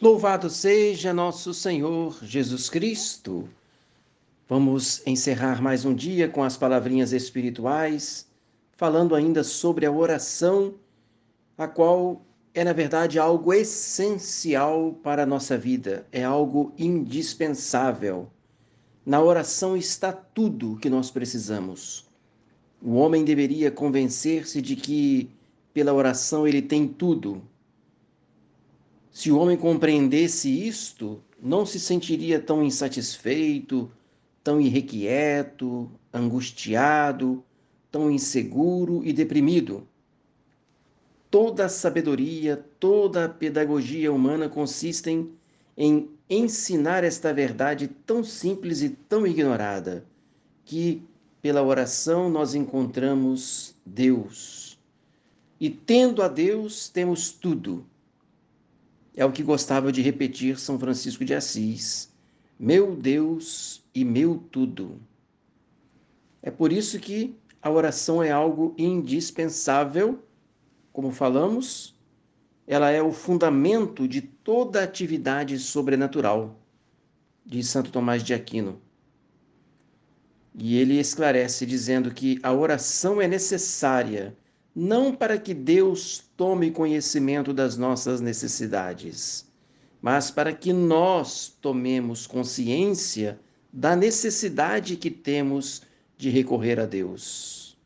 Louvado seja nosso Senhor Jesus Cristo. Vamos encerrar mais um dia com as palavrinhas espirituais, falando ainda sobre a oração, a qual é, na verdade, algo essencial para a nossa vida, é algo indispensável. Na oração está tudo o que nós precisamos. O homem deveria convencer-se de que, pela oração, ele tem tudo, se o homem compreendesse isto, não se sentiria tão insatisfeito, tão irrequieto, angustiado, tão inseguro e deprimido. Toda a sabedoria, toda a pedagogia humana consistem em ensinar esta verdade tão simples e tão ignorada, que pela oração nós encontramos Deus. E tendo a Deus, temos tudo é o que gostava de repetir São Francisco de Assis: Meu Deus e meu tudo. É por isso que a oração é algo indispensável, como falamos, ela é o fundamento de toda atividade sobrenatural, diz Santo Tomás de Aquino. E ele esclarece dizendo que a oração é necessária não para que Deus tome conhecimento das nossas necessidades, mas para que nós tomemos consciência da necessidade que temos de recorrer a Deus.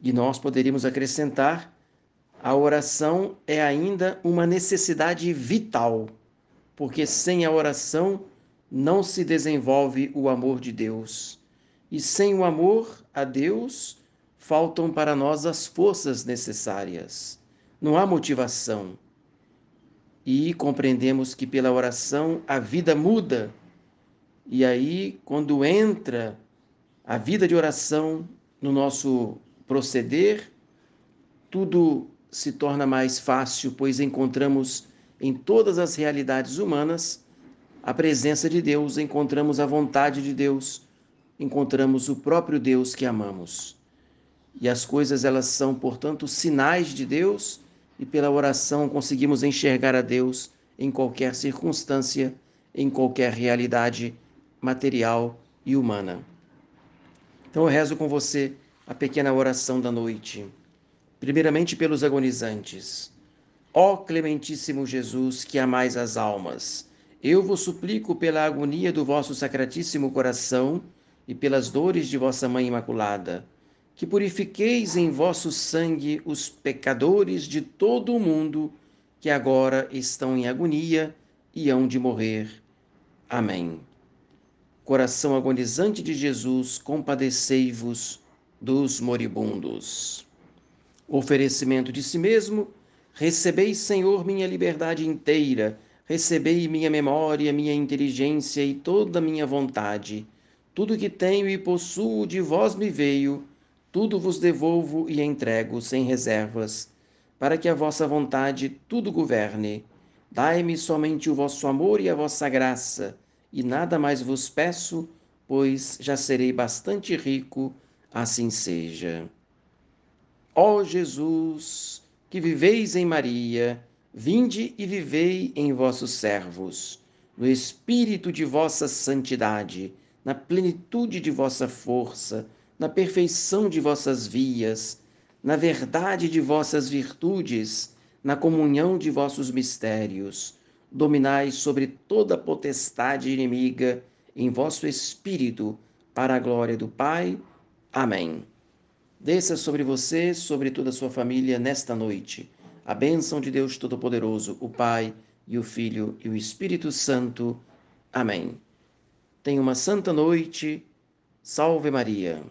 E nós poderíamos acrescentar: a oração é ainda uma necessidade vital, porque sem a oração não se desenvolve o amor de Deus. E sem o amor a Deus, faltam para nós as forças necessárias. Não há motivação. E compreendemos que pela oração a vida muda. E aí, quando entra a vida de oração no nosso proceder, tudo se torna mais fácil, pois encontramos em todas as realidades humanas a presença de Deus, encontramos a vontade de Deus, encontramos o próprio Deus que amamos. E as coisas elas são, portanto, sinais de Deus, e pela oração conseguimos enxergar a Deus em qualquer circunstância, em qualquer realidade material e humana. Então eu rezo com você a pequena oração da noite. Primeiramente pelos agonizantes. Ó clementíssimo Jesus, que amais as almas, eu vos suplico pela agonia do vosso sacratíssimo coração e pelas dores de vossa Mãe Imaculada que purifiqueis em vosso sangue os pecadores de todo o mundo que agora estão em agonia e hão de morrer. Amém. Coração agonizante de Jesus, compadecei-vos dos moribundos. Oferecimento de si mesmo, recebei, Senhor, minha liberdade inteira, recebei minha memória, minha inteligência e toda a minha vontade. Tudo que tenho e possuo de vós me veio tudo vos devolvo e entrego sem reservas, para que a vossa vontade tudo governe. Dai-me somente o vosso amor e a vossa graça, e nada mais vos peço, pois já serei bastante rico, assim seja. Ó Jesus, que viveis em Maria, vinde e vivei em vossos servos, no espírito de vossa santidade, na plenitude de vossa força, na perfeição de vossas vias, na verdade de vossas virtudes, na comunhão de vossos mistérios. Dominai sobre toda potestade inimiga em vosso espírito, para a glória do Pai. Amém. Desça sobre você, sobre toda a sua família, nesta noite, a bênção de Deus Todo-Poderoso, o Pai e o Filho e o Espírito Santo. Amém. Tenha uma santa noite. Salve Maria.